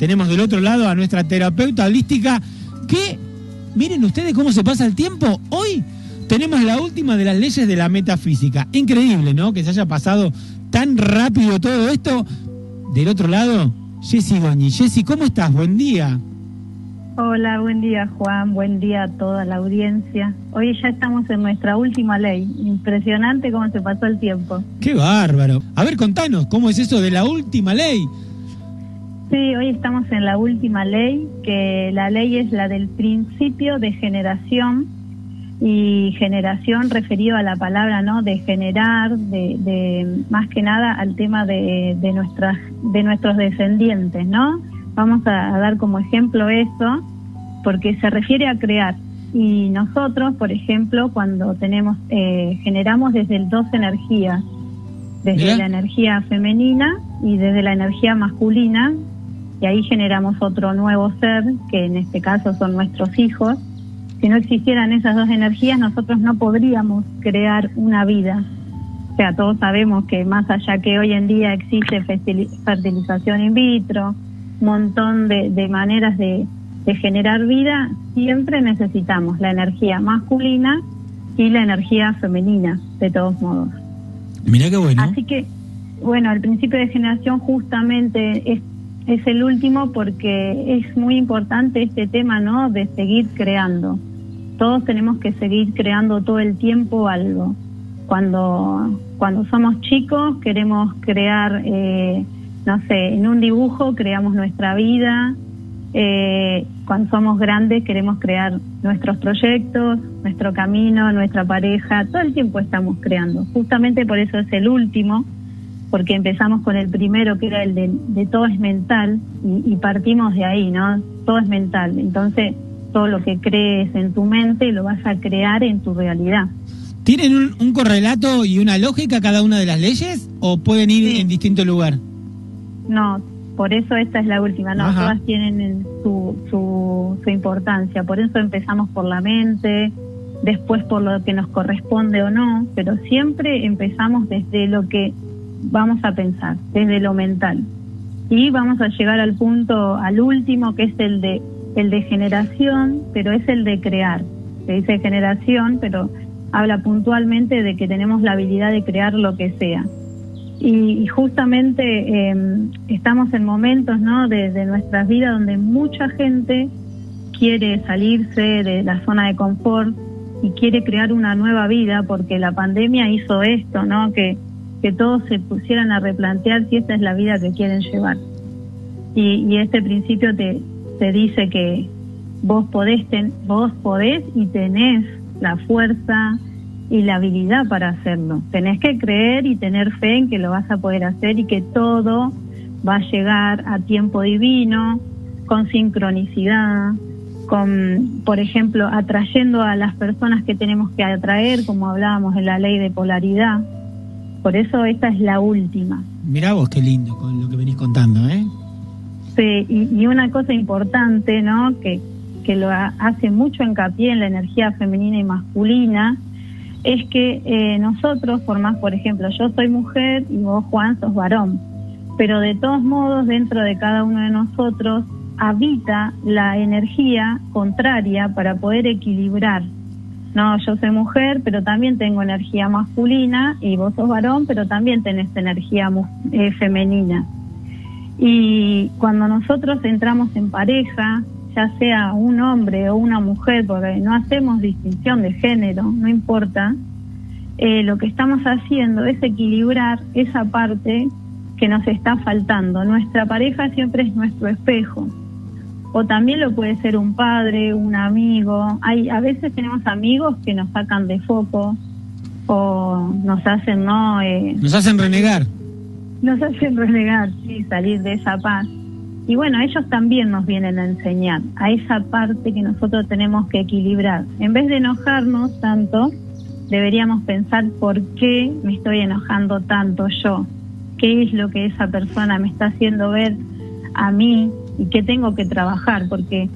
tenemos del otro lado a nuestra terapeuta holística que, miren ustedes cómo se pasa el tiempo. Hoy tenemos la última de las leyes de la metafísica. Increíble, ¿no? Que se haya pasado tan rápido todo esto. Del otro lado, Jessy Goñi. Jessy, ¿cómo estás? Buen día. Hola, buen día Juan, buen día a toda la audiencia. Hoy ya estamos en nuestra última ley. Impresionante cómo se pasó el tiempo. Qué bárbaro. A ver, contanos, ¿cómo es eso de la última ley? Sí, hoy estamos en la última ley, que la ley es la del principio de generación y generación referido a la palabra no de generar de, de más que nada al tema de, de nuestras de nuestros descendientes no vamos a, dar como ejemplo eso porque se refiere a crear. Y nosotros por ejemplo cuando tenemos eh, generamos desde el dos energías desde la energía femenina y desde la energía masculina y ahí generamos otro nuevo ser que en este caso son nuestros hijos si no existieran esas dos energías, nosotros no podríamos crear una vida. O sea, todos sabemos que más allá que hoy en día existe fertilización in vitro, montón de, maneras de, generar vida, siempre necesitamos la energía masculina y la energía femenina, de todos modos. Mira qué bueno. Así que, bueno, el principio de generación justamente es, es el último porque es muy importante este tema, ¿no? De seguir creando todos tenemos que seguir creando todo el tiempo algo. Cuando, cuando somos chicos queremos crear, eh, no sé, en un dibujo creamos nuestra vida, eh, cuando somos grandes queremos crear nuestros proyectos, nuestro camino, nuestra pareja, todo el tiempo estamos creando. Justamente por eso es el último, porque empezamos con el primero que era el de, todo es mental y, y partimos de ahí, ¿no? Todo es mental. Entonces, todo lo que crees en tu mente lo vas a crear en tu realidad. ¿Tienen un, correlato y una lógica cada una de las leyes o pueden ir en distinto lugar? No, por eso esta es la última, no, todas tienen su, su, su importancia, por eso empezamos por la mente, después por lo que nos corresponde o no, pero siempre empezamos desde lo que vamos a pensar, desde lo mental. Y vamos a llegar al punto, al último, que es el de el de generación, pero es el de crear. Se dice generación, pero habla puntualmente de que tenemos la habilidad de crear lo que sea. Y, justamente em, estamos en momentos ¿no? de, de nuestras vidas donde mucha gente quiere salirse de la zona de confort y quiere crear una nueva vida porque la pandemia hizo esto, ¿no? Que, que todos se pusieran a replantear si esta es la vida que quieren llevar. Y, este principio te, te dice que vos podés, vos podés y tenés la fuerza y la habilidad para hacerlo. Tenés que creer y tener fe en que lo vas a poder hacer y que todo va a llegar a tiempo divino, con sincronicidad, con, por ejemplo, atrayendo a las personas que tenemos que atraer, como hablábamos en la ley de polaridad. Por eso esta es la última. Mirá vos qué lindo con lo que venís contando, ¿eh? Sí, y, una cosa importante, ¿no? Que, que lo hace mucho hincapié en la energía femenina y masculina, es que eh, nosotros, por más, por ejemplo, yo soy mujer y vos, Juan, sos varón, pero de todos modos, dentro de cada uno de nosotros habita la energía contraria para poder equilibrar. No, yo soy mujer, pero también tengo energía masculina y vos sos varón, pero también tenés energía eh, femenina. Y cuando nosotros entramos en pareja, ya sea un hombre o una mujer, porque no hacemos distinción de género, no importa, eh, lo que estamos haciendo es equilibrar esa parte que nos está faltando. Nuestra pareja siempre es nuestro espejo. O también lo puede ser un padre, un amigo. Hay, a veces tenemos amigos que nos sacan de foco o nos hacen, ¿no? Eh, nos hacen renegar nos hacen renegar, sí, salir de esa paz. Y bueno, ellos también nos vienen a enseñar a esa parte que nosotros tenemos que equilibrar. En vez de enojarnos tanto, deberíamos pensar por qué me estoy enojando tanto yo, qué es lo que esa persona me está haciendo ver a mí y qué tengo que trabajar, porque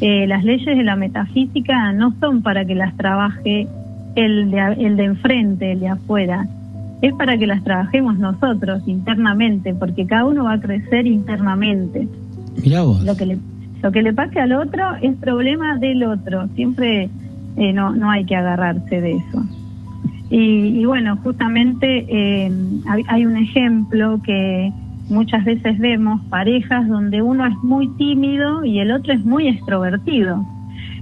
eh, las leyes de la metafísica no son para que las trabaje el de, el de enfrente, el de afuera, es para que las trabajemos nosotros internamente, porque cada uno va a crecer internamente. Lo que le, lo que le pase al otro es problema del otro. Siempre eh, no, no hay que agarrarse de eso. Y, bueno, justamente eh, hay un ejemplo que muchas veces vemos parejas donde uno es muy tímido y el otro es muy extrovertido.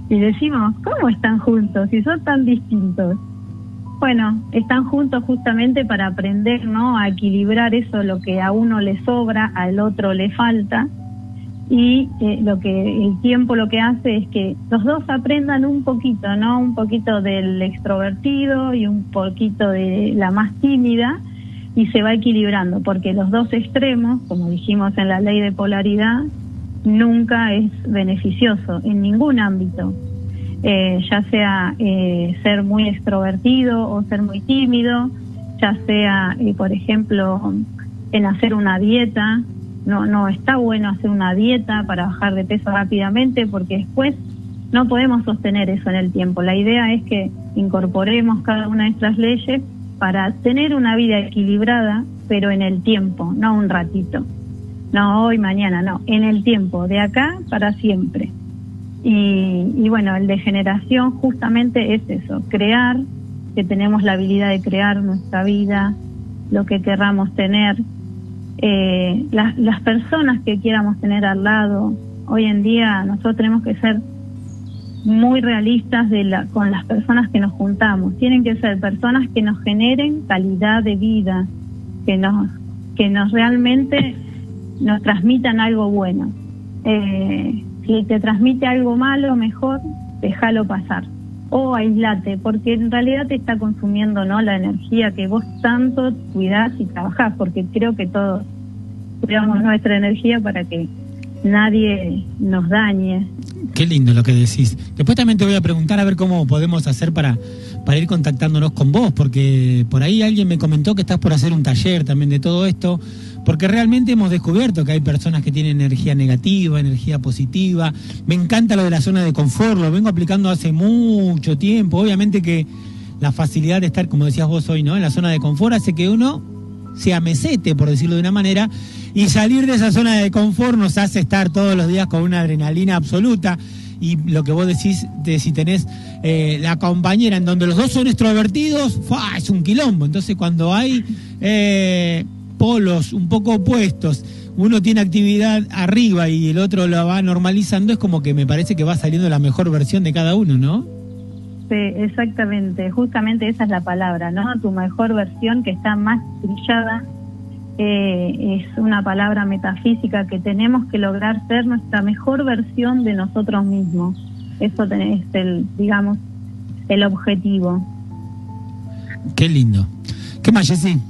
Y decimos, ¿cómo están juntos si son tan distintos? Bueno, están juntos justamente para aprender, ¿no? A equilibrar eso, lo que a uno le sobra, al otro le falta. Y eh, lo que el tiempo lo que hace es que los dos aprendan un poquito, ¿no? Un poquito del extrovertido y un poquito de la más tímida y se va equilibrando, porque los dos extremos, como dijimos en la ley de polaridad, nunca es beneficioso en ningún ámbito. Eh, ya sea eh, ser muy extrovertido o ser muy tímido, ya sea, eh, por ejemplo, en hacer una dieta. No, no está bueno hacer una dieta para bajar de peso rápidamente porque después no podemos sostener eso en el tiempo. La idea es que incorporemos cada una de estas leyes para tener una vida equilibrada, pero en el tiempo, no un ratito. No hoy, mañana, no, en el tiempo, de acá para siempre. Y, bueno, el de generación justamente es eso, crear, que tenemos la habilidad de crear nuestra vida, lo que querramos tener, eh, las, las personas que quieramos tener al lado. Hoy en día nosotros tenemos que ser muy realistas de la, con las personas que nos juntamos. Tienen que ser personas que nos generen calidad de vida, que nos, que nos realmente nos transmitan algo bueno. Eh, si te transmite algo malo, mejor déjalo pasar o aislate, porque en realidad te está consumiendo no la energía que vos tanto cuidás y trabajás, porque creo que todos cuidamos nuestra energía para que nadie nos dañe. Qué lindo lo que decís. Después también te voy a preguntar a ver cómo podemos hacer para, para ir contactándonos con vos, porque por ahí alguien me comentó que estás por hacer un taller también de todo esto porque realmente hemos descubierto que hay personas que tienen energía negativa, energía positiva. Me encanta lo de la zona de confort, lo vengo aplicando hace mucho tiempo. Obviamente que la facilidad de estar, como decías vos hoy, ¿no? En la zona de confort hace que uno se amesete, por decirlo de una manera, y salir de esa zona de confort nos hace estar todos los días con una adrenalina absoluta. Y lo que vos decís de si tenés eh, la compañera en donde los dos son extrovertidos, es un quilombo. Entonces cuando hay eh, polos un poco opuestos, uno tiene actividad arriba y el otro lo va normalizando, es como que me parece que va saliendo la mejor versión de cada uno, ¿no? Sí, exactamente, justamente esa es la palabra, ¿no? Tu mejor versión que está más brillada eh, es una palabra metafísica que tenemos que lograr ser nuestra mejor versión de nosotros mismos. Eso es el, digamos, el objetivo. Qué lindo. ¿Qué más, Jessy?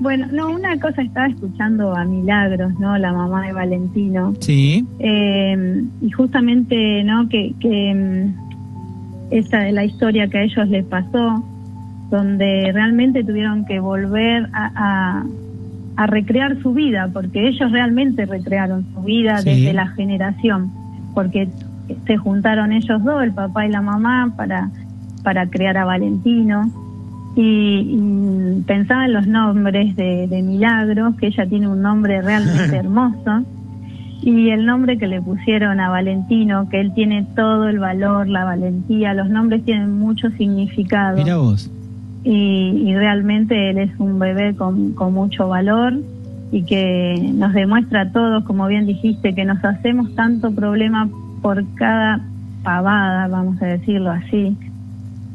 Bueno, no, una cosa estaba escuchando a Milagros, ¿no? La mamá de Valentino. Sí. Eh, y justamente, ¿no? Que, que mm, esta de la historia que a ellos les pasó, donde realmente tuvieron que volver a, a, recrear su vida, porque ellos realmente recrearon su vida desde la generación, porque se juntaron ellos dos, el papá y la mamá, para, para crear a Valentino y, pensaba en los nombres de, de, Milagros, que ella tiene un nombre realmente hermoso, y el nombre que le pusieron a Valentino, que él tiene todo el valor, la valentía, los nombres tienen mucho significado. Mira vos. Y, realmente él es un bebé con, mucho valor y que nos demuestra a todos, como bien dijiste, que nos hacemos tanto problema por cada pavada, vamos a decirlo así,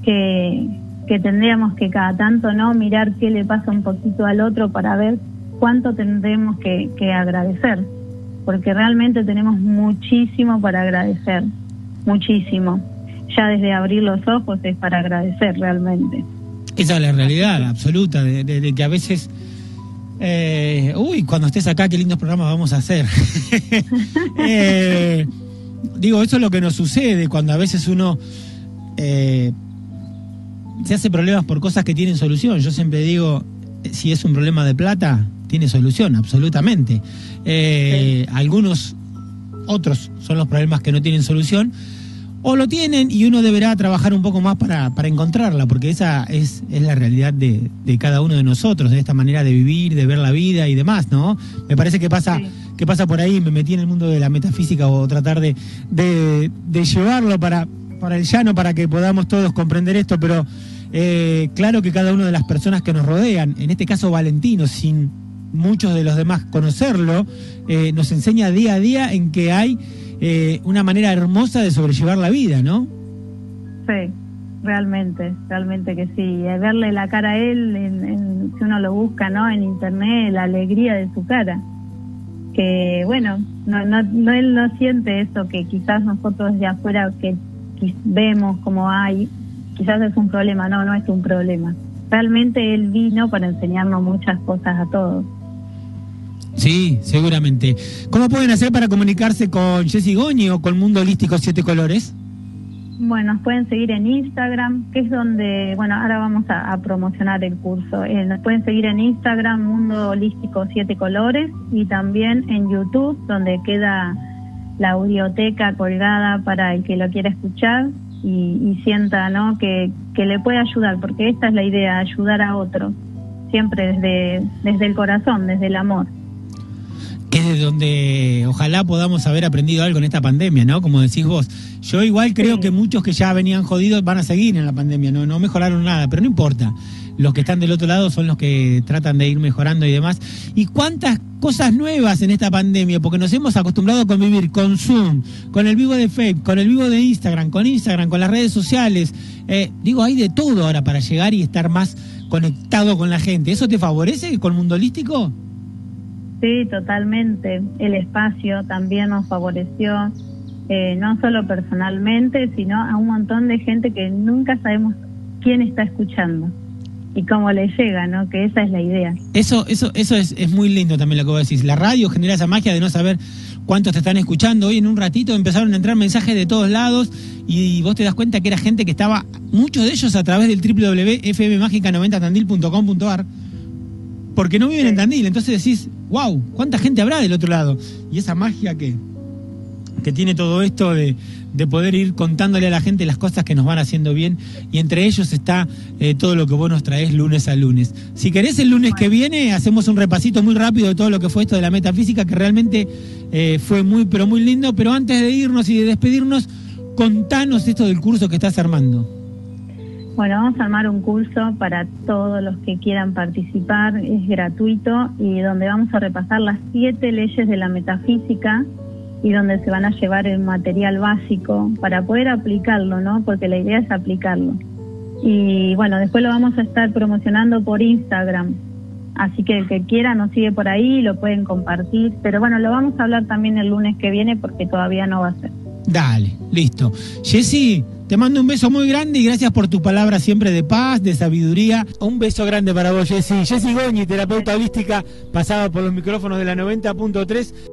que, que tendríamos que cada tanto no mirar qué le pasa un poquito al otro para ver cuánto tendremos que, agradecer, porque realmente tenemos muchísimo para agradecer, muchísimo. Ya desde abrir los ojos es para agradecer realmente. Esa es la realidad absoluta, de, que a veces, eh, uy, cuando estés acá, qué lindos programas vamos a hacer. Eh, digo, eso es lo que nos sucede cuando a veces uno eh, se hace problemas por cosas que tienen solución. Yo siempre digo, si es un problema de plata, tiene solución, absolutamente. Eh, algunos otros son los problemas que no tienen solución, o lo tienen y uno deberá trabajar un poco más para, para encontrarla, porque esa es, es la realidad de, de, cada uno de nosotros, de esta manera de vivir, de ver la vida y demás, ¿no? Me parece que pasa que pasa por ahí, me metí en el mundo de la metafísica o tratar de, de, llevarlo para, para el llano, para que podamos todos comprender esto, pero eh, claro que cada una de las personas que nos rodean, en este caso Valentino, sin muchos de los demás conocerlo, eh, nos enseña día a día en que hay eh, una manera hermosa de sobrellevar la vida, ¿no? Sí, realmente, realmente que sí. Verle la cara a él, si uno lo busca, ¿no? En internet, la alegría de su cara. Que bueno, no, no, él no siente eso que quizás nosotros de afuera que vemos como hay, quizás es un problema. No, no es un problema. Realmente él vino para enseñarnos muchas cosas a todos. Sí, seguramente. ¿Cómo pueden hacer para comunicarse con Jessy Goñi o con Mundo Holístico Siete Colores? Bueno, nos pueden seguir en Instagram, que es donde, bueno, ahora vamos a, promocionar el curso. Eh, nos pueden seguir en Instagram, Mundo Holístico Siete Colores, y también en YouTube, donde queda la audioteca colgada para el que lo quiera escuchar y, sienta, ¿no? Que, que le puede ayudar, porque esta es la idea, ayudar a otro, siempre desde, desde el corazón, desde el amor es de donde ojalá podamos haber aprendido algo en esta pandemia, ¿no? Como decís vos. Yo igual creo que muchos que ya venían jodidos van a seguir en la pandemia, no, no mejoraron nada, pero no importa. Los que están del otro lado son los que tratan de ir mejorando y demás. ¿Y cuántas cosas nuevas en esta pandemia? Porque nos hemos acostumbrado a convivir con Zoom, con el vivo de Facebook, con el vivo de Instagram, con Instagram, con las redes sociales. Eh, digo, hay de todo ahora para llegar y estar más conectado con la gente. ¿Eso te favorece con Mundo Holístico? Sí, totalmente. El espacio también nos favoreció, eh, no solo personalmente, sino a un montón de gente que nunca sabemos quién está escuchando y cómo le llega, ¿no? Que esa es la idea. Eso, eso, eso es, es muy lindo también lo que vos decís. La radio genera esa magia de no saber cuántos te están escuchando. Hoy en un ratito empezaron a entrar mensajes de todos lados y vos te das cuenta que era gente que estaba, muchos de ellos a través del www.fmmagica90tandil.com.ar porque no viven en Tandil. Entonces decís, wow, ¿cuánta gente habrá del otro lado? Y esa magia que, que tiene todo esto de, poder ir contándole a la gente las cosas que nos van haciendo bien y entre ellos está eh, todo lo que vos nos traes lunes a lunes. Si querés el lunes que viene hacemos un repasito muy rápido de todo lo que fue esto de la metafísica que realmente eh, fue muy pero muy lindo, pero antes de irnos y de despedirnos, contanos esto del curso que estás armando. Bueno, vamos a armar un curso para todos los que quieran participar, es gratuito y donde vamos a repasar las siete leyes de la metafísica y donde se van a llevar el material básico para poder aplicarlo, ¿no? Porque la idea es aplicarlo. Y bueno, después lo vamos a estar promocionando por Instagram. Así que el que quiera nos sigue por ahí, lo pueden compartir. Pero bueno, lo vamos a hablar también el lunes que viene porque todavía no va a ser. Dale, listo. Jessy, te mando un beso muy grande y gracias por tu palabra siempre de paz, de sabiduría. Un beso grande para vos, Jessy. Jessy Goñi, terapeuta holística, pasada por los micrófonos de la 90.3.